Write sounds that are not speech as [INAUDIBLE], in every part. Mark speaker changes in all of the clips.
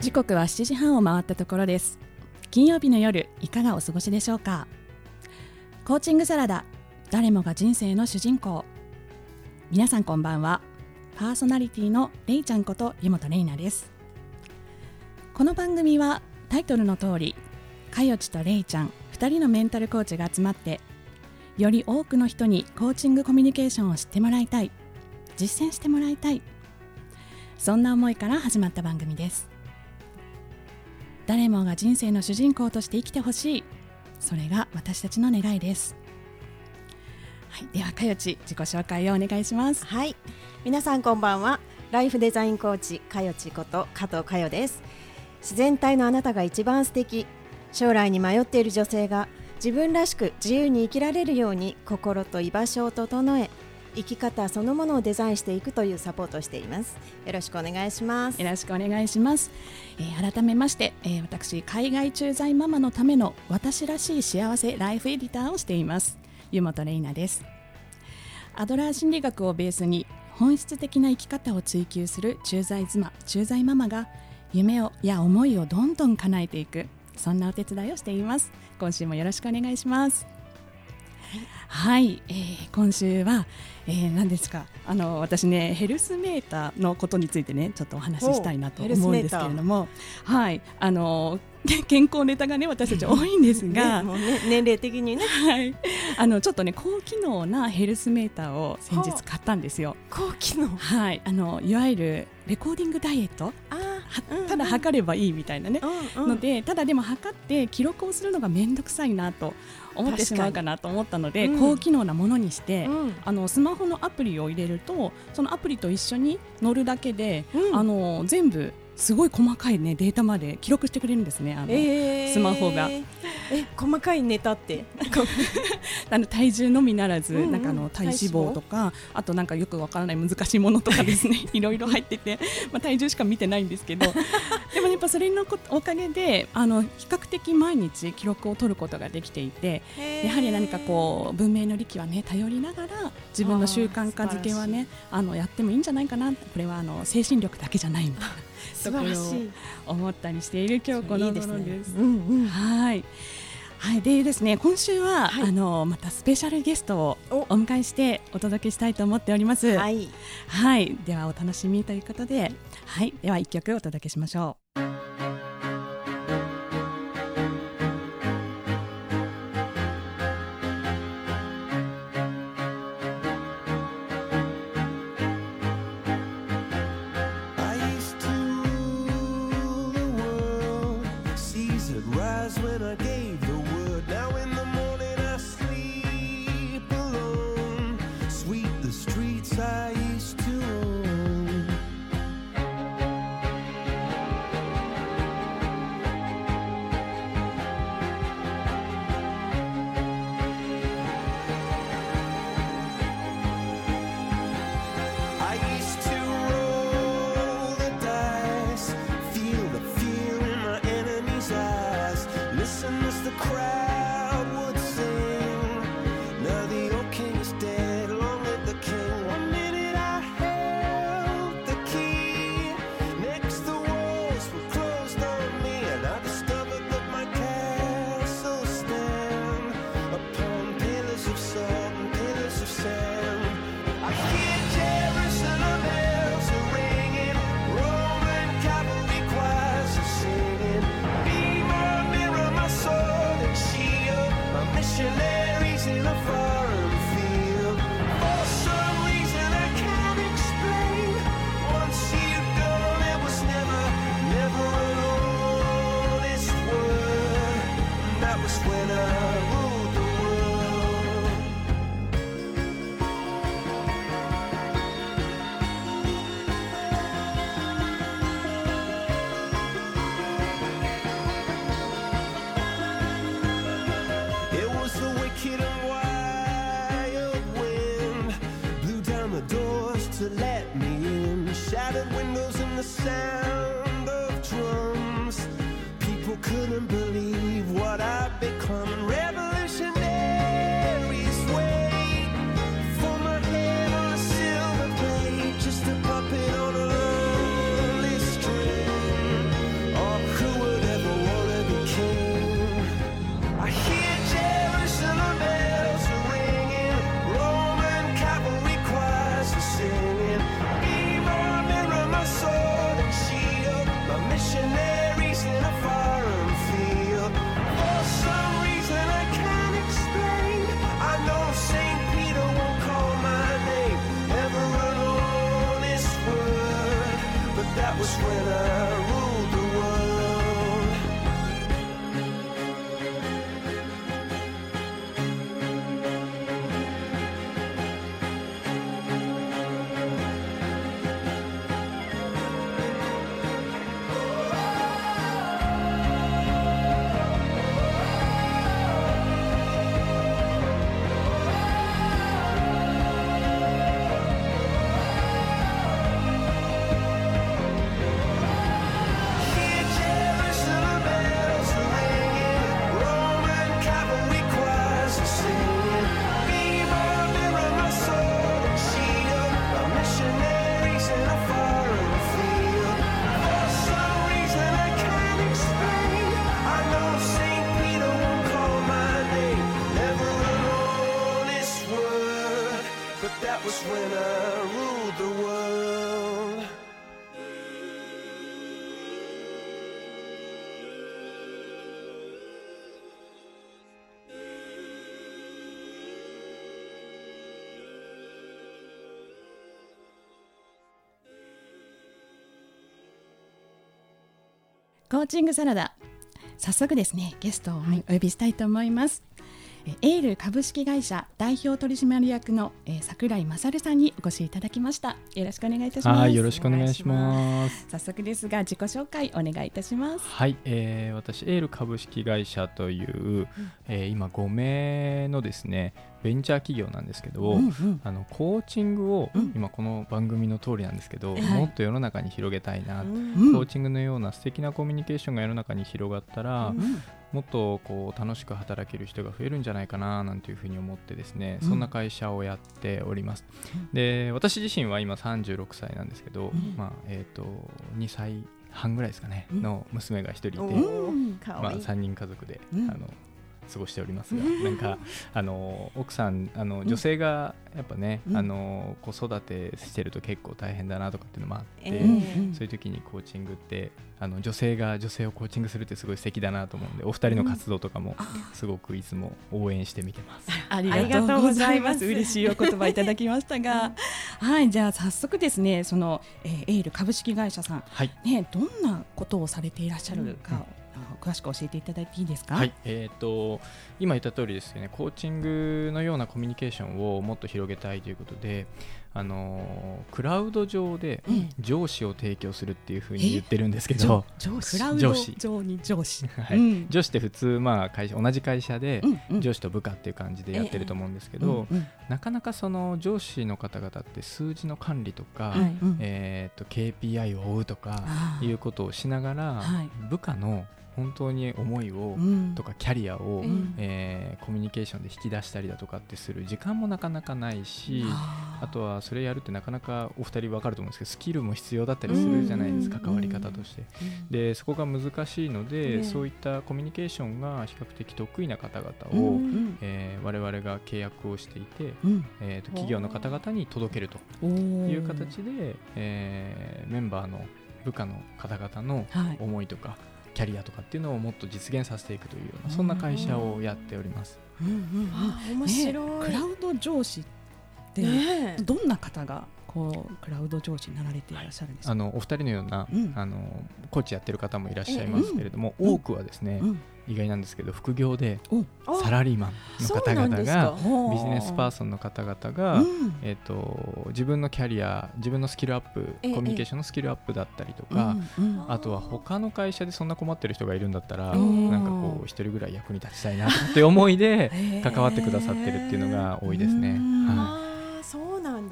Speaker 1: 時刻は7時半を回ったところです。金曜日の夜いかがお過ごしでしょうか？コーチングサラダ誰もが人生の主人公。皆さんこんばんは。パーソナリティのれいちゃんこと湯本玲奈です。この番組はタイトルの通りかよちとれいちゃん2人のメンタルコーチが集まってより多くの人にコーチングコミュニケーションを知ってもらいたい実践してもらいたいそんな思いから始まった番組です。誰もが人生の主人公として生きてほしいそれが私たちの願いです。はい、ではかよち自己紹介をお願いします。
Speaker 2: はい。皆さんこんばんは。ライフデザインコーチかよちこと加藤かよです。自然体のあなたが一番素敵。将来に迷っている女性が自分らしく自由に生きられるように心と居場所を整え生き方そのものをデザインしていくというサポートをしています。よろしくお願いします。
Speaker 1: よろしくお願いします、えー、改めまして、えー、私海外駐在ママのための私らしい幸せライフエディターをしています湯本玲奈です。アドラー心理学をベースに本質的な生き方を追求する駐在妻駐在ママが夢をや思いをどんどん叶えていくそんなお手伝いをしています。今週もよろしくお願いします。はい、えー、今週は、えー、何ですか？あの私ねヘルスメーターのことについてねちょっとお話ししたいなと思うんですけれども。はい。あの [LAUGHS] 健康ネタがね私たち多いんですが、
Speaker 2: ねね、年齢的にね、
Speaker 1: はい、あのちょっとね高機能なヘルスメーターを先日買ったんですよ。
Speaker 2: 高機能。
Speaker 1: はい。あのいわゆるレコーディングダイエット。ただ測ればいいみたいなね、うんうん、のでただでも測って記録をするのが面倒くさいなと思ってしまうかなと思ったので、高機能なものにして、うん、あのスマホのアプリを入れるとそのアプリと一緒に乗るだけで、うん、あの全部すごい細かいねデータまで記録してくれるんですねあの、えー、スマホが。
Speaker 2: え細かいネタって？[LAUGHS]
Speaker 1: あの体重のみならず、うんうん、なんかあの体脂肪とかあとなんかよくわからない難しいものとかですね [LAUGHS] いろいろ入ってて、まあ、体重しか見てないんですけどでもやっぱそれのおかげであの比較的毎日記録を取ることができていてやはり何かこう文明の利器はね頼りながら自分の習慣化付けはねあのやってもいいんじゃないかなこれはあの精神力だけじゃないんだ。[LAUGHS] ところを思ったりしている今日この頃です。はい。はい、でですね今週は、はい、あのまたスペシャルゲストをお迎えしてお届けしたいと思っております。はい、はい、ではお楽しみということで、はい、では一曲お届けしましょう。
Speaker 3: this winter.
Speaker 1: コーチングサラダ。早速ですねゲストをお呼びしたいと思います、えエール株式会社代表取締役の、えー、桜井勝さんにお越しいただきました。よろしくお願いいたします。
Speaker 4: はい、よろしくお願いします。
Speaker 1: 早速ですが自己紹介お願いいたします。
Speaker 4: はい、えー私エール株式会社という、えー今5名のですねベンチャー企業なんですけど、
Speaker 1: うんうん。
Speaker 4: あのコーチングを、
Speaker 1: うん。
Speaker 4: 今この番組の通りなんですけど、
Speaker 1: はい。
Speaker 4: もっと世の中に広げたいな、
Speaker 1: うん。
Speaker 4: コーチングのような素敵なコミュニケーションが世の中に広がったら、
Speaker 1: うん。
Speaker 4: もっとこう楽しく働ける人が増えるんじゃないかななんていうふうに思ってですね、
Speaker 1: うん。
Speaker 4: そんな会社をやっております。
Speaker 1: うん。
Speaker 4: で私自身は今36歳なんですけど、
Speaker 1: ん。
Speaker 4: まあえっ、と2歳半ぐらいですかね、
Speaker 1: うん。
Speaker 4: の娘が1人いて、まあ、
Speaker 2: わいい。
Speaker 4: 3人家族で、
Speaker 1: うん。
Speaker 4: あの過ごしておりますが、なんかあの奥さんあの女性がやっぱね、
Speaker 1: うん。
Speaker 4: あの子育てしてると結構大変だなとかっていうのもあって、
Speaker 2: え
Speaker 1: うん
Speaker 2: ー
Speaker 1: うん。
Speaker 4: そういう時にコーチングってあの女性が女性をコーチングするってすごい素敵だなと思うんでお二人の活動とかもすごごくいつも応援してみてます。
Speaker 1: ありがとうございます。嬉しいお言葉いただきましたが、はい、じゃあ早速ですね、その、えーエール株式会社さん、
Speaker 4: はい。
Speaker 1: ね、どんなことをされていらっしゃるか、詳しく教えていただいていいですか？
Speaker 4: はい、えー、と今言った通りですね。コーチングのようなコミュニケーションをもっと広げたいということで、あのークラウド上で
Speaker 1: うん
Speaker 4: 上司を提供するっていうふうに言ってるんですけ
Speaker 1: 上
Speaker 4: ど、
Speaker 1: 上司
Speaker 4: 上司
Speaker 1: 上に上司。[LAUGHS]
Speaker 4: はい。
Speaker 1: うん。
Speaker 4: 上司って普通、まあ、会社同じ会社で上司と部下っていう感じでやってると思うんですけど、なかなかその上司の方々って数字の管理とか、
Speaker 2: はい。
Speaker 1: うん。
Speaker 4: えー、と KPI を追うとかいうことをしながら、
Speaker 1: はい。
Speaker 4: 部下の本当に思いを、
Speaker 1: うん。
Speaker 4: とかキャリアを、
Speaker 1: うん。
Speaker 4: えーコミュニケーションで引き出したりだとかってする時間もなかなかないし
Speaker 1: あ
Speaker 4: とはそれやるってなかなかお二人分かると思うんですけどスキルも必要だったりするじゃないですか
Speaker 1: うん。
Speaker 4: 関わり方として。でそこが難しいので、
Speaker 2: ね
Speaker 4: そういったコミュニケーションが比較的得意な方々
Speaker 1: う
Speaker 4: を、
Speaker 1: ん。
Speaker 4: えー我々が契約をしていて、
Speaker 1: うん。
Speaker 4: えーと企業の方々に届けるという形で、えーメンバーの部下の方々の
Speaker 1: はい。
Speaker 4: 思いとかキャリアとかっていうのをもっと実現させていくというようなそんな会社をやっております。
Speaker 1: うんうん
Speaker 2: 面白い。
Speaker 1: ねクラウド上司ってどんな方がこうクラウド上司になられていらっしゃるんですか？
Speaker 4: あのお二人のような、
Speaker 1: うん。
Speaker 4: あのコーチやってる方もいらっしゃいますけれども、
Speaker 1: うん。
Speaker 4: 多くはですね、
Speaker 1: うん。
Speaker 4: 意外なんですけど副業で
Speaker 2: あ
Speaker 4: サラリーマンの方々がビジネスパーソンの方々が、
Speaker 1: うん。
Speaker 4: えー、と自分のキャリア自分のスキルアップ
Speaker 2: ええ。
Speaker 4: コミュニケーションのスキルアップだったりとか、あとは他の会社でそんな困ってる人がいるんだったら、
Speaker 1: うん
Speaker 4: なんかこう一人ぐらい役に立ちたいなって思いで [LAUGHS] 関わってくださってるっていうのが多いですね。
Speaker 1: うん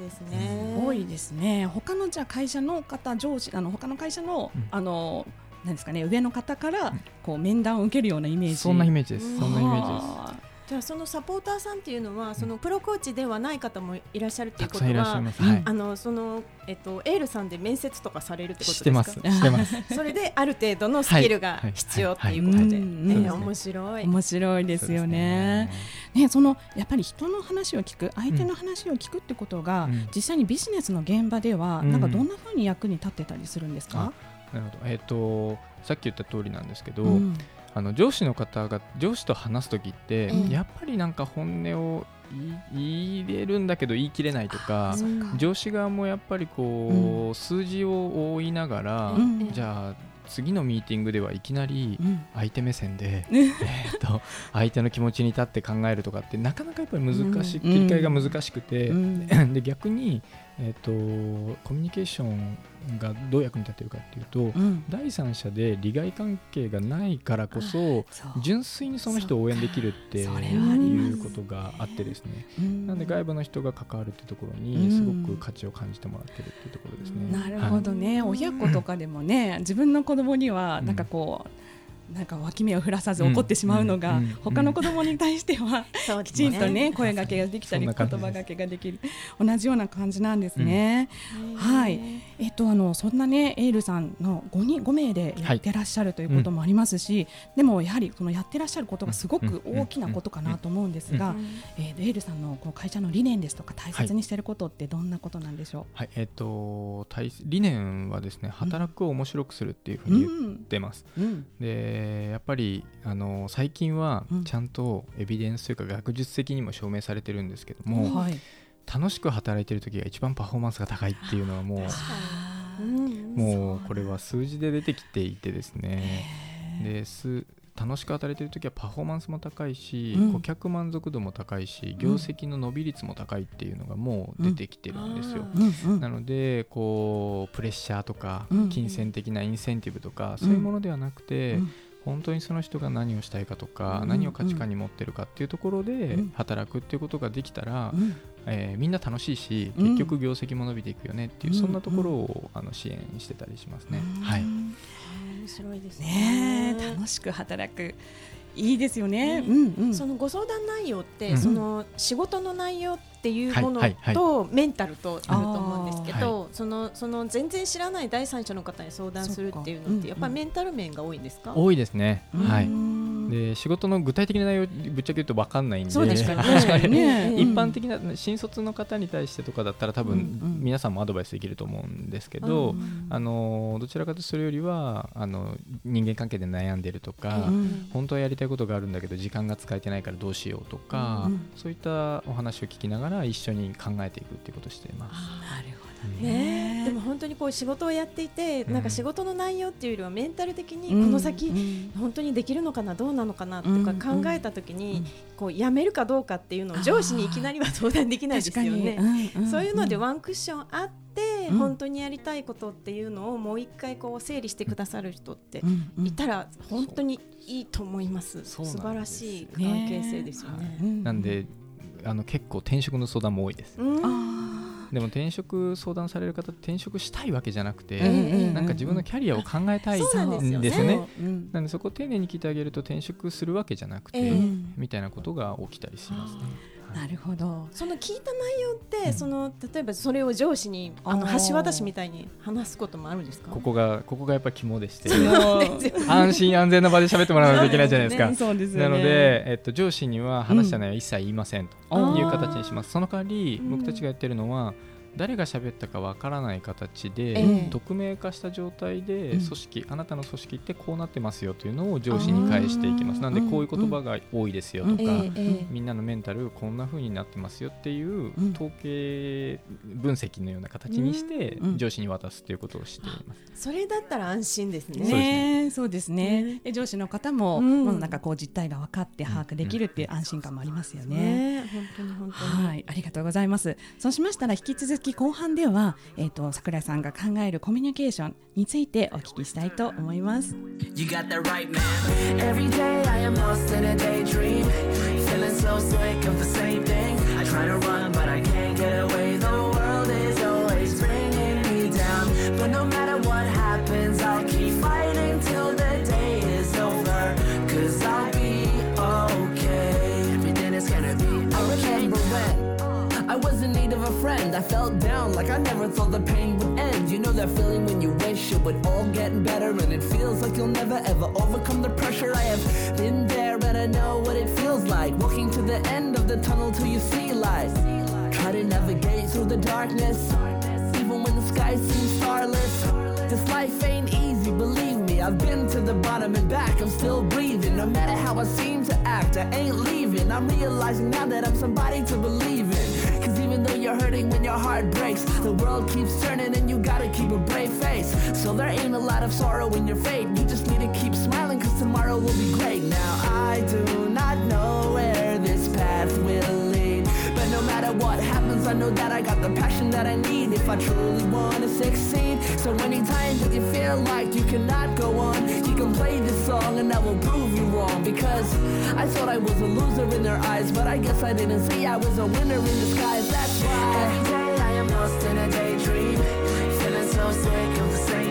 Speaker 4: は
Speaker 2: あーそうなんですね。
Speaker 1: 多いですね。他のじゃあ会社の方上司あの他の会社の、
Speaker 4: うん
Speaker 1: あのなんですかね上の方からこう面談を受けるようなイメージ。
Speaker 4: そんなイメージです
Speaker 2: うん
Speaker 4: そんなイメージです
Speaker 1: あ
Speaker 2: じゃあそのサポーターさんっていうのはそのプロコーチではない方もいらっしゃるっていうことは
Speaker 4: はい。
Speaker 2: あのそのえっとエールさんで面接とかされるってことですか？
Speaker 4: してます。してます。[LAUGHS]
Speaker 2: それである程度のスキルが
Speaker 4: はい。
Speaker 2: 必要って
Speaker 4: はい
Speaker 2: いうことで、
Speaker 1: はい。
Speaker 2: え
Speaker 1: うんうん
Speaker 2: ー面白い。
Speaker 1: 面白いですよね。ね、そのやっぱり人の話を聞く相手の話を聞くってことが、
Speaker 4: うん。
Speaker 1: 実際にビジネスの現場では、
Speaker 4: うん。
Speaker 1: なんかどんな風に役に立ってたりするんですか、
Speaker 4: なるほど。えっ、とさっき言った通りなんですけど、
Speaker 1: うん
Speaker 4: あの上司の方が上司と話す時って、
Speaker 1: うん
Speaker 4: やっぱりなんか本音を言い言えるんだけど言い切れないとか上司側もやっぱりこう、数字を追いながら、
Speaker 1: うん。
Speaker 4: じゃあ次のミーティングではいきなり
Speaker 1: うん。
Speaker 4: 相手目線で、
Speaker 1: ね [LAUGHS]
Speaker 4: えーと相手の気持ちに立って考えるとかってなかなかやっぱり難しい、
Speaker 1: うん。
Speaker 4: 切り替えが難しくて、
Speaker 1: うん。
Speaker 4: で逆に、えー、とコミュニケーションがどう役に立ってるかっていうと、
Speaker 1: うん。
Speaker 4: 第三者で利害関係がないからこそ純粋にその人を応援できるっていうことがあってですね。
Speaker 1: うん。
Speaker 4: なんで外部の人が関わるっていうところ
Speaker 1: うん。
Speaker 4: にすごく価値を感じてもらってるっていうところですね。
Speaker 1: なるほどね、親子とかでもね自分の子供にはなんかこう、なんか脇目を振らさず怒ってしまうのが、
Speaker 4: うん。うん。
Speaker 1: 他の子供に対しては
Speaker 2: そう
Speaker 1: きちんとね声掛けができたり言葉掛けができる。同じような感じなんですね。はいえっとあのそんなねエールさんの5人5名でやってらっしゃるということもありますし、でもやはりそのやってらっしゃることがすごく大きなことかなと思うんですが、えーエールさんのこう会社の理念ですとか大切にしていることってどんなことなんでしょ
Speaker 4: はい。えっ、と大理念はですね働くを面白くするっていうふ
Speaker 1: う。
Speaker 4: うに言ってます。
Speaker 1: うん。
Speaker 4: でやっぱりあの最近は
Speaker 1: うん。
Speaker 4: ちゃんとエビデンスというか学術的にも証明されてるんですけども、
Speaker 1: はい。
Speaker 4: 楽しく働いてる時が一番パフォーマンスが高いっていうのはもうもうこれは数字で出てきていてですね。です楽しく働いてる時はパフォーマンスも高いし、
Speaker 1: うん。
Speaker 4: 顧客満足度も高いし業績の伸び率も高いっていうのがもう出てきてるんですよ。
Speaker 1: うん。うん。
Speaker 4: なのでこうプレッシャーとか
Speaker 1: うん。
Speaker 4: 金銭的なインセンティブとかそういうものではなくて、
Speaker 1: うん。
Speaker 4: 本当にその人が何をしたいかとか、
Speaker 1: うん。
Speaker 4: 何を価値観に持ってるかっていうところで
Speaker 1: うん。
Speaker 4: 働くっていうことができたら、
Speaker 1: うん
Speaker 4: えーみんな楽しいし
Speaker 1: うん。
Speaker 4: 結局業績も伸びていくよねっていう、
Speaker 1: うん。
Speaker 4: そんなところをあの支援してたりしますね。はい、
Speaker 2: 面白いです
Speaker 1: ね。
Speaker 2: ね
Speaker 1: え楽しく働くいいですよね。
Speaker 2: ね
Speaker 1: うんうん。
Speaker 2: そのご相談内容って、
Speaker 4: うん。
Speaker 2: その仕事の内容っていうもの
Speaker 4: はいはい
Speaker 2: とメンタルとあると思うんですけ
Speaker 4: あ
Speaker 2: ど、そのその全然知らない第三者の方に相談するっていうのってやっぱりメンタル面が多いんですか？
Speaker 4: 多いですね。はい。
Speaker 1: うん
Speaker 4: で仕事の具体的な内容ぶっちゃけ言うと分かんないんで。
Speaker 2: そうですかね。[LAUGHS]
Speaker 1: 確かに。ね
Speaker 2: うん
Speaker 4: 一般的な新卒の方に対してとかだったら多分
Speaker 1: うんうん。
Speaker 4: 皆さんもアドバイスできると思うんですけど、
Speaker 1: うん
Speaker 4: あのどちらかというとそれよりはあの人間関係で悩んでるとか、
Speaker 1: うん
Speaker 4: 本当はやりたいことがあるんだけど時間が使えてないからどうしようとか、
Speaker 1: うん
Speaker 4: そういったお話を聞きながら一緒に考えていくっていうことをしています。
Speaker 1: なるほど
Speaker 2: ね。えでも本当にこう仕事をやっていて、
Speaker 4: うん。
Speaker 2: なんか仕事の内容っていうよりはメンタル的に
Speaker 1: うん。
Speaker 2: この先、
Speaker 1: うん。
Speaker 2: 本当にできるのかなどうなのかなと
Speaker 1: うん。
Speaker 2: か考えたときに、
Speaker 1: うん。
Speaker 2: こう辞めるかどうかっていうのを上司にいきなりは相談できないですよね。そういうのでワンクッションあって、
Speaker 1: うん。
Speaker 2: 本当にやりたいことっていうのをもう一回こう整理してくださる人っていたら本当にいいと思います。素晴らしい関係性ですよね。
Speaker 1: うん。
Speaker 4: なんであの結構転職の相談も多いです。
Speaker 2: うん。
Speaker 1: あ
Speaker 4: でも転職相談される方って転職したいわけじゃなくて、
Speaker 1: ー
Speaker 4: なんか自分のキャリアを考えたい
Speaker 2: んですよね。
Speaker 4: なんでそこを丁寧に聞いてあげると転職するわけじゃなくて、みたいなことが起きたりしますね。はい
Speaker 1: なるほど。
Speaker 2: その聞いた内容って、
Speaker 4: うん。
Speaker 2: その例えばそれを上司にあの橋渡しみたいに話すこともあるんですか？
Speaker 4: ここがここがやっぱり肝でして、[LAUGHS] 安心安全な場で喋ってもらわないといけないじゃないですか。
Speaker 1: そうですよね。
Speaker 4: なので、えっと、上司には話した内容は一切言いません
Speaker 1: うん
Speaker 4: という形にします。その代わり、
Speaker 2: うん。
Speaker 4: 僕たちがやってるのは、誰が喋ったかわからない形で、
Speaker 2: ええ。
Speaker 4: 匿名化した状態で
Speaker 1: うん。
Speaker 4: 組織、あなたの組織ってこうなってますよというのを上司に返していきます。なんでこういう言葉が多いですよとか、
Speaker 1: うん。
Speaker 2: ええ
Speaker 4: みんなのメンタルこんな風になってますよっていう
Speaker 1: うん。
Speaker 4: 統計分析のような形にして
Speaker 1: うん。
Speaker 4: 上司に渡すということをしています。
Speaker 2: それだったら安心ですね。
Speaker 4: そうですね。
Speaker 1: ねそうですね。
Speaker 2: ね
Speaker 1: で上司の方も
Speaker 2: うん。
Speaker 1: もうなんかこう実態が分かって把握できるっていう安心感もありますよね。
Speaker 2: ね。本当に本当に。
Speaker 1: はい、ありがとうございます。そうしましたら引き続き後半では、えっ、と桜井さんが考えるコミュニケーションについてお聞きしたいと思います。
Speaker 3: You I
Speaker 5: felt down like I never thought the pain would end. You know that feeling when you wish it would all get better, and it feels like you'll never ever overcome the pressure. I have been there, and I know what it feels like. Walking to the end of the tunnel till you see light. Try to navigate through the darkness, even when the sky seems starless. This life ain't easy, believe me. I've been to the bottom and back, I'm still breathing. No matter how I seem to act, I ain't leaving. I'm realizing now that I'm somebody to believe hurting when your heart breaks, the world keeps turning and you gotta keep a brave face. So there ain't a lot of sorrow in your fate. You just need to keep smiling, cause tomorrow will be great. Now I do I know that I got the passion that I need if I truly wanna succeed. So anytime that you feel like you cannot go on, you can play this song and I will prove you wrong. Because I thought I was a loser in their eyes, but I guess I didn't see I was a winner in disguise. That's why every day I am lost in a daydream, feeling so sick of the same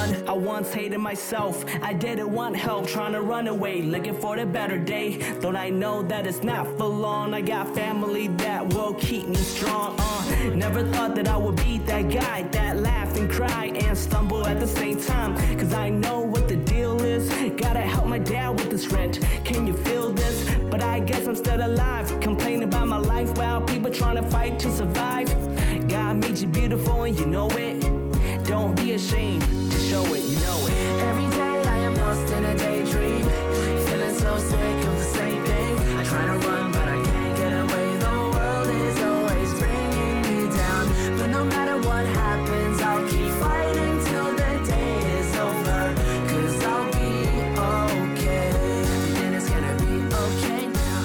Speaker 5: I once hated myself. I didn't want help, trying to run away, looking for the better day. Don't I know that it's not for long? I got family that will keep me strong. Uh, never thought that I would be that guy that laugh and cry and stumble at the same time. Cause I know what the deal is. Gotta help my dad with this rent. Can you feel this? But I guess I'm still alive. complaining about my life while people trying to fight to survive. God made you beautiful and you know it. Don't be ashamed show it, you know it. Every day I am lost in a daydream. Feeling so sick of the same thing. I try to run, but I can't get away. The world is always bringing me down. But no matter what happens, I'll keep fighting till the day is over. Cause I'll be okay. Everything is gonna be okay now.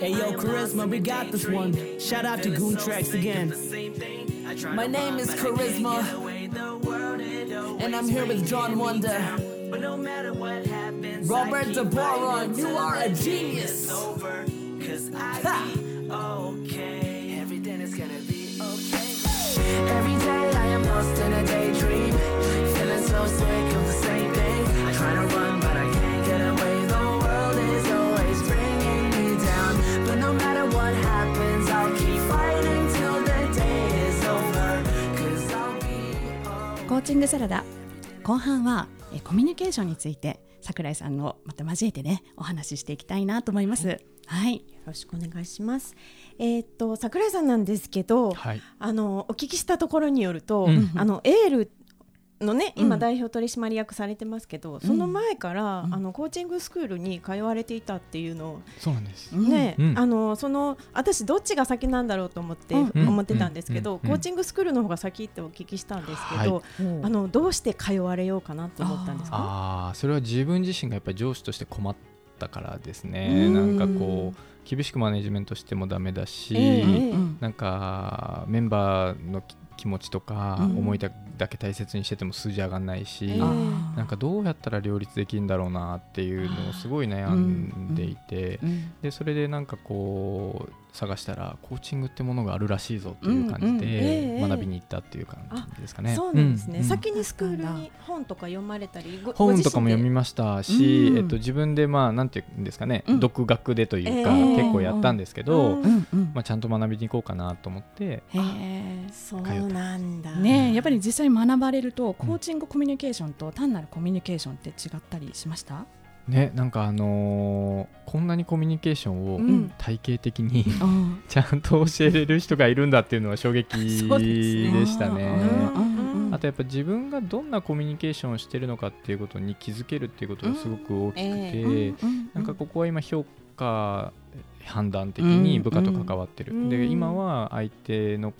Speaker 5: Hey yo, Charisma, we got this one. Shout out to Goon Tracks again. My name is Charisma, and I'm here with John Wonder. Robert DeBoron, you are a genius. Ha! Everything is gonna be okay. Every day I am lost in a daydream, feeling so sick of the
Speaker 1: ーチングサラダ。後半はえコミュニケーションについて桜井さんをまた交えてねお話ししていきたいなと思います。はい、
Speaker 2: よろしくお願いします。えーっと桜井さんなんですけど、
Speaker 4: はい。
Speaker 2: あのお聞きしたところによると、
Speaker 4: うん。
Speaker 2: あのエールのね今
Speaker 1: うん。
Speaker 2: 代表取締役されてますけど、その前から、あのコーチングスクールに通われていたっていうのを
Speaker 4: そうなんです。
Speaker 1: うん。
Speaker 2: ね、
Speaker 4: うん。
Speaker 2: あのその私どっちが先なんだろうと思って、
Speaker 1: うん。
Speaker 2: 思ってたんですけど、
Speaker 4: うん。
Speaker 2: コーチングスクールの方が先ってお聞きしたんですけど、
Speaker 4: は
Speaker 2: あのどうして通われようかなと思ったんですか？
Speaker 4: ああそれは自分自身がやっぱり上司として困ったからです
Speaker 2: う
Speaker 4: ね。
Speaker 2: ん。
Speaker 4: なんかこう厳しくマネジメントしてもダメだし、
Speaker 2: ええ。ええ
Speaker 1: うん
Speaker 4: なんかメンバーのき気持ちとか、
Speaker 1: うん。
Speaker 4: 思いだだけ大切にしてても数字上がんないし、
Speaker 2: ええ
Speaker 4: なんかどうやったら両立できるんだろうなっていうのをすごい悩んでいて、
Speaker 1: うん。
Speaker 4: でそれでなんかこう探したらコーチングってものがあるらしいぞっていう感じで
Speaker 2: ええ
Speaker 4: 学びに行ったっていう感じですかね。
Speaker 2: そうなんですね、
Speaker 4: うん
Speaker 2: 先にスクールに本とか読まれたりご
Speaker 4: 本とかも読み
Speaker 2: ま
Speaker 4: ましたし、
Speaker 1: うん。
Speaker 4: えっと、自分でまあなんていうんですかね、
Speaker 1: うん。
Speaker 4: 独学でというか、
Speaker 2: ええ
Speaker 4: 結構やったんですけど、まあ、ちゃんと学びに行こうかなと思って
Speaker 1: へえ
Speaker 2: そうなんだ。
Speaker 1: ねえやっぱり実際学ばれるとコーチングコミュニケーションと単なるコミュニケーションって違ったりしました、
Speaker 4: ねなんかあのーこんなにコミュニケーションを
Speaker 2: うん。
Speaker 4: 体系的に
Speaker 1: うん。[LAUGHS]
Speaker 4: ちゃんと教えれる人がいるんだっていうのは衝撃 [LAUGHS]
Speaker 2: で
Speaker 4: したね。あとやっぱ自分がどんなコミュニケーションをしてるのかっていうことに気づけるっていうことがすごく大きくて、
Speaker 2: うんえ
Speaker 4: なんかここは今評価判断的に部下と関わってる、
Speaker 2: うん
Speaker 4: で今は相手の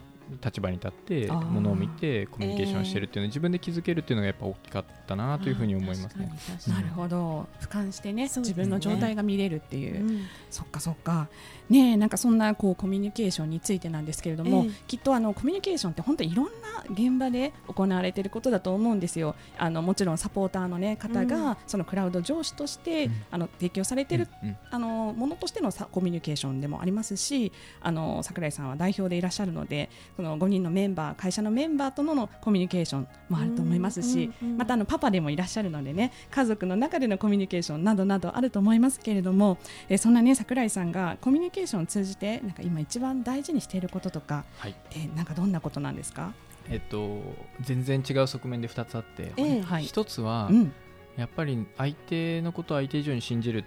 Speaker 4: 立場に立ってものを見てコミュニケーションしてるっていうのを自分で気づけるっていうのがやっぱ大きかったなというふうに思いますね。
Speaker 1: なるほど。俯瞰してね
Speaker 2: ね。
Speaker 1: 自分の状態が見れるっていう、
Speaker 2: うん。
Speaker 1: そっかそっか。ねえなんかそんなこうコミュニケーションについてなんですけれども、
Speaker 2: ええ。
Speaker 1: きっとあのコミュニケーションって本当にいろんな現場で行われていることだと思うんですよ。あのもちろんサポーターの、ね、方が、
Speaker 2: うん。
Speaker 1: そのクラウド上司として、
Speaker 4: うん。
Speaker 1: あの提供されている、
Speaker 4: うん。うん。
Speaker 1: あのものとしてのさコミュニケーションでもありますしあの桜井さんは代表でいらっしゃるのでその5人のメンバー会社のメンバーとののコミュニケーションもあると思いますし、
Speaker 2: うんうんうん
Speaker 1: またあのパパでもいらっしゃるのでね家族の中でのコミュニケーションなどなどあると思いますけれども、えーそんなね桜井さんがコミュニケーションを通じてなんか今一番大事にしていることとか
Speaker 4: はい。
Speaker 1: ってなんかどんなことなんですか？
Speaker 4: えっと、全然違う側面で2つあって、
Speaker 2: ええ
Speaker 1: はい。
Speaker 4: 一つは、
Speaker 1: うん。
Speaker 4: やっぱり相手のことを相手以上に信じる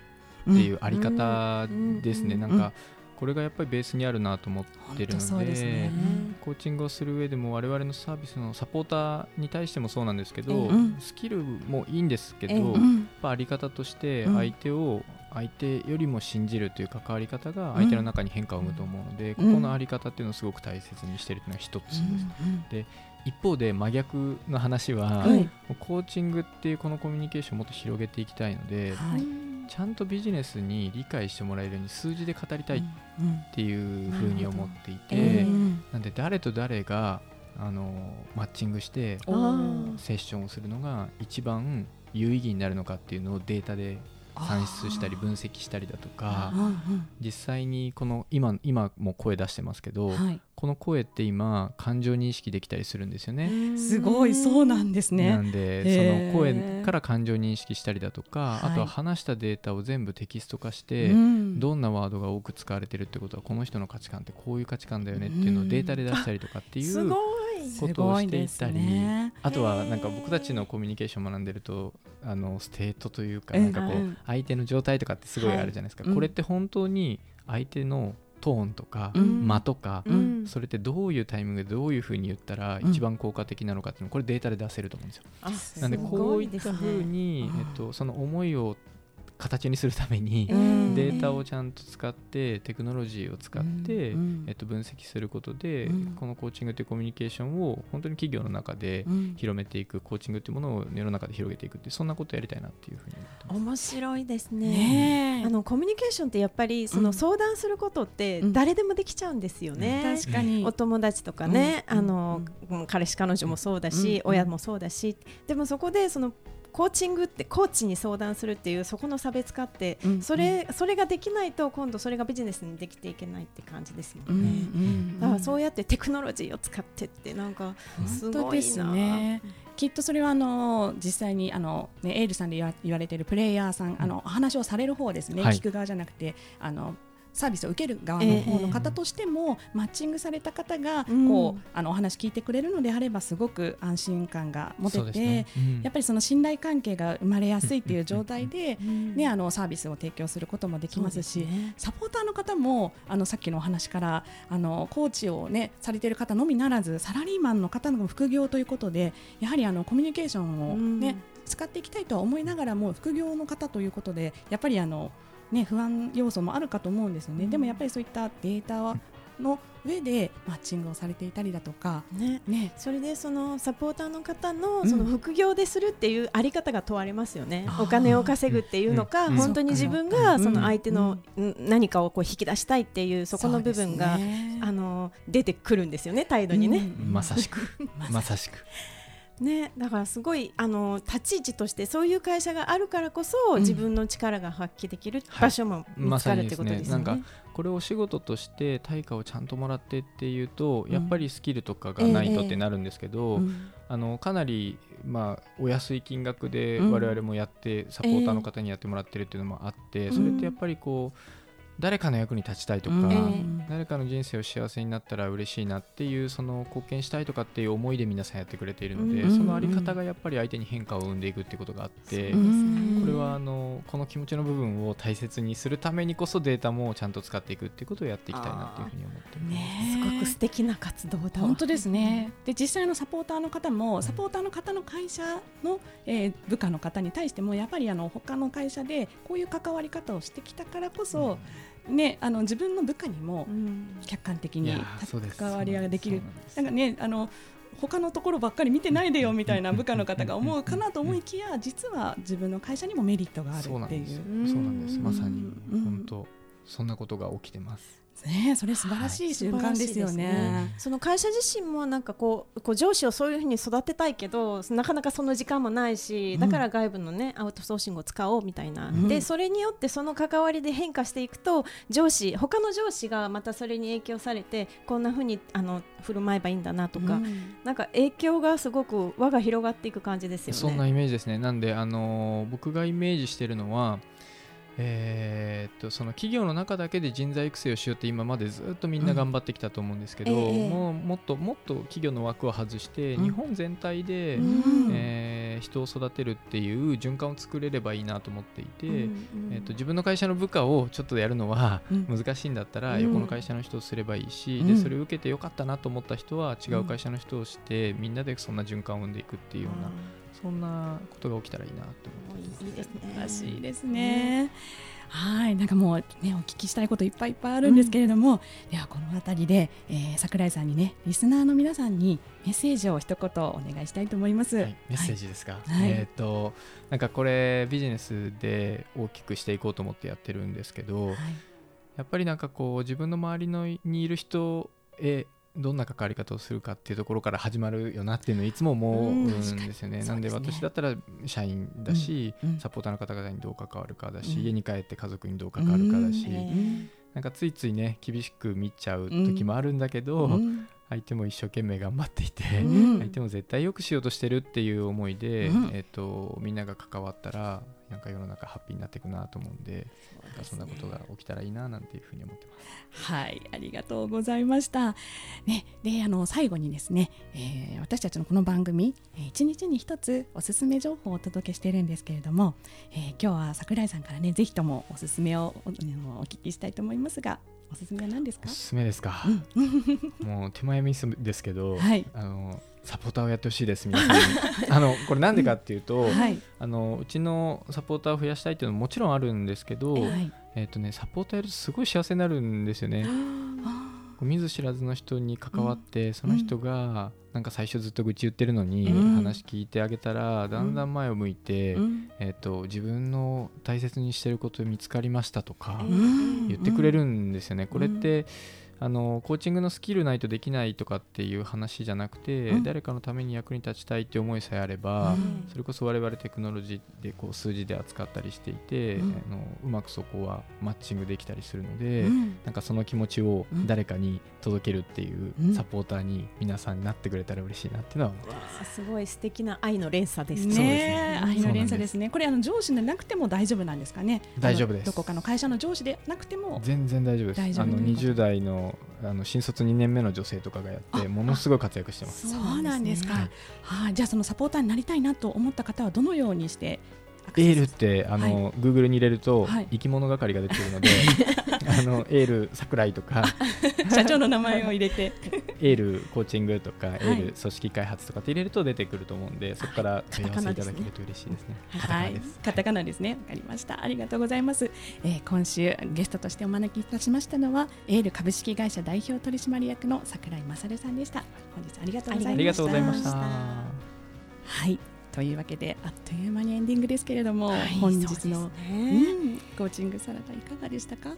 Speaker 4: っていうあり方ですね、
Speaker 2: うん。
Speaker 4: なんかこれがやっぱりベースにあるなと思ってるので
Speaker 1: ね。
Speaker 4: コーチングをする上でも我々のサービスのサポーターに対してもそうなんですけど、スキルもいいんですけど、
Speaker 2: ええ
Speaker 4: やっ
Speaker 1: うん
Speaker 4: ぱあり方として
Speaker 1: うん。
Speaker 4: 相手を相手よりも信じるという関わり方が相手の中に変化を生むと思うので、
Speaker 1: うん。
Speaker 4: ここのあり方っていうのをすごく大切にしているというのが一つです。一方で真逆の話は、コーチングっていうこのコミュニケーションをもっと広げていきたいので、
Speaker 1: はい
Speaker 4: ちゃんとビジネスに理解してもらえるように数字で語りたいっ
Speaker 1: うん。
Speaker 4: ていうふうに思っていて、
Speaker 2: なるほど。ええ。
Speaker 4: なんで誰と誰があのマッチングしてセッションをするのが一番有意義になるのかっていうのをデータで算出したり分析したりだとか
Speaker 1: うん
Speaker 4: 実際にこの今今も声出してますけど、
Speaker 1: うんはい。
Speaker 4: この声って今感情認識できたりするんですよね。
Speaker 1: すごいそうなんです
Speaker 4: な
Speaker 1: ね。
Speaker 4: んでその声から感情認識したりだとか、
Speaker 1: はい。
Speaker 4: あとは話したデータを全部テキスト化して、
Speaker 1: うん。
Speaker 4: どんなワードが多く使われてるってことはこの人の価値観ってこういう価値観だよねっていうのをデータで出したりとかっていう
Speaker 2: すごい
Speaker 4: ことをしていったり、
Speaker 1: ね
Speaker 4: あとはなんか僕たちのコミュニケーションを学んでるとあのステートというか
Speaker 1: うん
Speaker 4: なんかこう
Speaker 1: うん
Speaker 4: 相手の状態とかってすごいあるじゃないですか、
Speaker 1: はい
Speaker 4: これって本当に相手のトーンとか
Speaker 1: うん。
Speaker 4: 間とか、
Speaker 1: うん。
Speaker 4: それってどういうタイミングでどういうふうに言ったら
Speaker 1: うん。
Speaker 4: 一番効果的なのかっていうのこれデータで出せると思うんですよ。
Speaker 2: あ
Speaker 4: なんで
Speaker 2: す
Speaker 4: こういったふうに、
Speaker 1: うん
Speaker 4: えっと、その思いを形にするために、
Speaker 1: うん。
Speaker 4: データをちゃんと使ってテクノロジーを使って、
Speaker 1: うん。
Speaker 4: えっと、分析することで、
Speaker 1: うん。
Speaker 4: このコーチングというコミュニケーションを本当に企業の中で
Speaker 1: うん。
Speaker 4: 広めていく、コーチングというものを世の中で広げていくっていうそんなことをやりたいなっていうふうに思ってます。
Speaker 2: 面白いですね。
Speaker 1: ねえ。
Speaker 2: あのコミュニケーションってやっぱりそうの
Speaker 1: ん。
Speaker 2: 相談することって
Speaker 1: うん。
Speaker 2: 誰でもできちゃうんですよね。
Speaker 1: 確かに。
Speaker 2: お友達とかね、
Speaker 1: うん。
Speaker 2: あの、うん。彼氏彼女もそうだし、
Speaker 1: うん。
Speaker 2: 親もそうだし。でもそこでそのコーチングってコーチに相談するっていうそこの差別化って、
Speaker 1: うん
Speaker 2: それそれができないと今度それがビジネスにできていけないって感じですも
Speaker 1: うんん
Speaker 2: ね。
Speaker 1: うん
Speaker 2: だからそうやってテクノロジーを使ってってなんかすごい
Speaker 1: 本当です
Speaker 2: な。
Speaker 1: ね。きっとそれはあの実際にあの、ね、エールさんで言わ言われているプレイヤーさん、あのお話をされる方ですね、
Speaker 4: はい
Speaker 1: 聞く側じゃなくてあのサービスを受ける側の方の方としても、マッチングされた方が
Speaker 2: うん。
Speaker 1: こう、あのお話聞いてくれるのであればすごく安心感が持てて、
Speaker 4: ね。うん。
Speaker 1: やっぱりその信頼関係が生まれやすいっていう状態で、
Speaker 2: うん
Speaker 1: ね、あのサービスを提供することもできますし
Speaker 2: ね。
Speaker 1: サポーターの方もあのさっきのお話からあのコーチを、ね、されている方のみならずサラリーマンの方の副業ということでやはりあのコミュニケーションを、ね
Speaker 2: うん。
Speaker 1: 使っていきたいとは思いながらも副業の方ということでやっぱりあの、ね、不安要素もあるかと思うんですよね、でもやっぱりそういったデータの上でマッチングをされていたりだとか、
Speaker 2: ね。
Speaker 1: ね、
Speaker 2: それでそのサポーターの方
Speaker 1: うん。
Speaker 2: のその副業でするっていうあり方が問われますよね、
Speaker 1: あー。
Speaker 2: お金を稼ぐっていうのか、
Speaker 4: うん。
Speaker 2: 本当に自分がその相手の
Speaker 1: うん。
Speaker 2: うん何かをこう引き出したいっていうそこの部分が、
Speaker 1: ね
Speaker 2: あの出てくるんですよね態度にね。
Speaker 1: うん。
Speaker 4: まさしく。
Speaker 1: ま [LAUGHS]
Speaker 4: まさしく
Speaker 2: ねだからすごいあの立ち位置としてそういう会社があるからこそ、
Speaker 1: うん。
Speaker 2: 自分の力が発揮できる場所も見つかるってことですよね。
Speaker 4: これをお仕事として対価をちゃんともらってっていうと、
Speaker 1: うん。
Speaker 4: やっぱりスキルとかがないとってなるんですけど、
Speaker 1: うん
Speaker 4: あのかなり、まあ、お安い金額で
Speaker 1: うん。
Speaker 4: 我々もやって、サポーターの方にやってもらってるっていうのもあって、それってやっぱりこう誰かの役に立ちたいとか、
Speaker 1: うん。
Speaker 2: え
Speaker 4: 誰かの人生を幸せになったら嬉しいなっていうその貢献したいとかっていう思いで皆さんやってくれているので、
Speaker 2: うん。
Speaker 4: そのあり方がやっぱり相手に変化を生んでいくってことがあって、これはあのこの気持ちの部分を大切にするためにこそデータもちゃんと使っていくっていうことをやっていきたいなっていうふうに思ってます。
Speaker 1: ね
Speaker 2: すごく素敵な活動だわ
Speaker 1: 本当です。ね。で実際のサポーターの方もサポーターの方の会社の、えー部下の方に対してもやっぱりあの他の会社でこういう関わり方をしてきたからこそ、ねあの自分の部下にも
Speaker 2: うん。
Speaker 1: 客観的
Speaker 4: い
Speaker 1: に関わりができる。
Speaker 4: なん
Speaker 1: かねあの他のところばっかり見てないでよみたいな部下の方が思うかなと思いきや実は自分の会社にもメリットがある
Speaker 4: そうなんです。よ
Speaker 1: っていう
Speaker 2: うん
Speaker 4: そうなんです。まさに
Speaker 1: うん。
Speaker 4: 本当そんなことが起きてます
Speaker 1: ねそれ素晴らしい瞬間ですよ
Speaker 2: 素晴らしい
Speaker 1: ね。
Speaker 2: その会社自身もなんかこうこう上司をそういうふうに育てたいけどなかなかその時間もないしだから外部のね、アウトソーシングを使おうみたいな、
Speaker 1: うん。
Speaker 2: でそれによってその関わりで変化していくと上司他の上司がまたそれに影響されてこんなふうにあの振る舞えばいいんだなとか、
Speaker 1: うん。
Speaker 2: なんか影響がすごく輪が広がっていく感じですよね。
Speaker 4: そんなイメージですね。なんであのー僕がイメージしてるのはえーっとその企業の中だけで人材育成をしようって今までずっとみんな頑張ってきたと思うんですけど、
Speaker 2: うん。ええ
Speaker 4: もうもっともっと企業の枠を外して、
Speaker 1: うん。
Speaker 4: 日本全体で、
Speaker 1: うん。
Speaker 4: えー人を育てるっていう循環を作れればいいなと思っていて、
Speaker 2: うんうん。
Speaker 4: えー、と自分の会社の部下をちょっとやるのは
Speaker 1: うん。
Speaker 4: 難しいんだったら
Speaker 2: うん。
Speaker 4: 横の会社の人をすればいいし、
Speaker 1: うん。
Speaker 4: でそれを受けてよかったなと思った人は違う会社の人をして、みんなでそんな循環を生んでいくっていうような、そんなことが起きたらいいなと思ってます。
Speaker 2: いいですね。
Speaker 1: らしいですね。はい、なんかもうねお聞きしたいこといっぱいいっぱいあるんですけれども、ではこのあたりで、えー、桜井さんにねリスナーの皆さんにメッセージを一言お願いしたいと思います。
Speaker 4: はい、メッセージですか、
Speaker 1: はい
Speaker 4: えっ、となんかこれビジネスで大きくしていこうと思ってやってるんですけど、
Speaker 1: はい
Speaker 4: やっぱりなんかこう自分の周りのにいる人へどんな関わり方をするかっていうところから始まるよなっていうのをいつも思うんですよね。なんで私だったら社員だし、サポーターの方々にどう関わるかだし、
Speaker 1: うん。
Speaker 4: 家に帰って家族にどう関わるかだし、
Speaker 1: う
Speaker 4: なんかついついね厳しく見ちゃう時もあるんだけど、
Speaker 1: うん
Speaker 4: 相手も一生懸命頑張っていて、
Speaker 1: うん
Speaker 4: 相手も絶対良くしようとしてるっていう思いで、
Speaker 1: うん
Speaker 4: えっとみんなが関わったらなんか世の中ハッピーになっていくなと思うんでなんかそんなことが起きたらいいななんていうふうに思ってます。
Speaker 1: はい、ありがとうございました。ね、で、あの最後にですね、えー私たちのこの番組、えー一日に一つおすすめ情報をお届けしているんですけれども、えー今日は桜井さんからね、ぜひともおすすめをお,、ねお聞きしたいと思いますが、おすすめは何ですか？
Speaker 4: お？すすめですか、
Speaker 1: うん。
Speaker 4: もう手前ミスですけど、
Speaker 1: はい。
Speaker 4: あのサポーターをやってほしいです皆さんに。[LAUGHS] あのこれなんでかっていうと、
Speaker 1: はい、
Speaker 4: あのうちのサポーターを増やしたいっていうのももちろんあるんですけど、
Speaker 1: はい、
Speaker 4: えっとねサポーターやるとすごい幸せになるんですよね。見ず知らずの人に関わって、その人がなんか最初ずっと愚痴言ってるのに、
Speaker 1: うん。
Speaker 4: 話聞いてあげたらだんだん前を向いて、えっと自分の大切にしてること見つかりましたとか
Speaker 1: うん。
Speaker 4: 言ってくれるんですよね。これって、あのコーチングのスキルないとできないとかっていう話じゃなくて、
Speaker 1: うん
Speaker 4: 誰かのために役に立ちたいって思いさえあれば、
Speaker 1: うん
Speaker 4: それこそ我々テクノロジーでこう数字で扱ったりしていて、
Speaker 1: うん
Speaker 4: あのうまくそこはマッチングできたりするので、
Speaker 1: うん
Speaker 4: なんかその気持ちを
Speaker 1: うん
Speaker 4: 誰かに届けるっていう
Speaker 1: うん
Speaker 4: サポーターに皆さんになってくれたら嬉しいなっていうのは思ってます。
Speaker 2: すごい素敵な愛の連鎖です
Speaker 1: ね
Speaker 2: ね。
Speaker 1: え愛の連鎖ですね。これあの上司でなくても大丈夫なんですかね。
Speaker 4: 大丈夫です
Speaker 1: どこかの会社の上司でなくても。
Speaker 4: 全然大丈夫です。あの
Speaker 1: 大丈夫ということ
Speaker 4: 20代のあの新卒2年目の女性とかがやって
Speaker 1: あ
Speaker 4: ものすごい活躍してます。
Speaker 1: そうなんですか。はい、じゃあそのサポーターになりたいなと思った方はどのようにして
Speaker 4: エールってあの、Google に入れると、
Speaker 1: はい
Speaker 4: 生き物係が出てくるので [LAUGHS] あのエール桜井とか [LAUGHS]
Speaker 1: 社長の名前を入れて [LAUGHS]
Speaker 4: エールコーチングとか、
Speaker 1: い
Speaker 4: エール組織開発とかって入れると出てくると思うんでそこから問い合わせいただけると嬉しいですね。カタカ
Speaker 1: はい
Speaker 4: ナです。、
Speaker 1: カタカナですね。わかりました。ありがとうございます。えー今週ゲストとしてお招きいたしましたのはエール株式会社代表取締役の桜井勝さんでした。本日ありがとうございました。
Speaker 4: ありがとうございました。
Speaker 1: はい。というわけであっという間にエンディングですけれども、
Speaker 2: はい
Speaker 1: 本日の、
Speaker 2: ね
Speaker 1: うん、コーチングサラダいかがでしたか？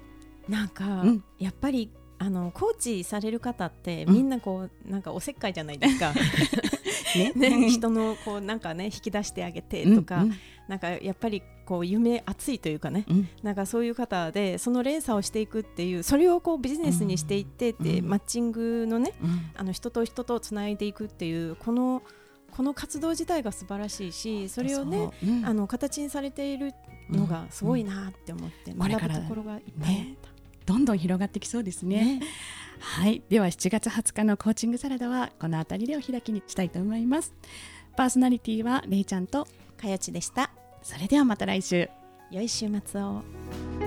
Speaker 2: なんか、
Speaker 1: うん。
Speaker 2: やっぱりあのコーチされる方って
Speaker 1: うん。
Speaker 2: みんなこうなんかおせっかいじゃないですか。[LAUGHS]
Speaker 1: ね。[LAUGHS]
Speaker 2: ね、人のこうなんかね引き出してあげてとか、
Speaker 1: うん。
Speaker 2: なんかやっぱりこう夢熱いというかね、
Speaker 1: うん。
Speaker 2: なんかそういう方でその連鎖をしていくっていうそれをこうビジネスにしていってって、
Speaker 1: うん。
Speaker 2: マッチングのね
Speaker 1: うん。
Speaker 2: あの人と人とつないでいくっていうこのこの活動自体が素晴らしいしそれをね、あの形にされているのがすごいなって思って、学ぶところがいっぱい。
Speaker 1: どんどん広がってきそうですね。
Speaker 2: ね
Speaker 1: はい、では7月20日のコーチングサラダはこの辺りでお開きにしたいと思います。パーソナリティはれいちゃんと
Speaker 2: かよちでした。
Speaker 1: それではまた来週。
Speaker 2: 良い週末を。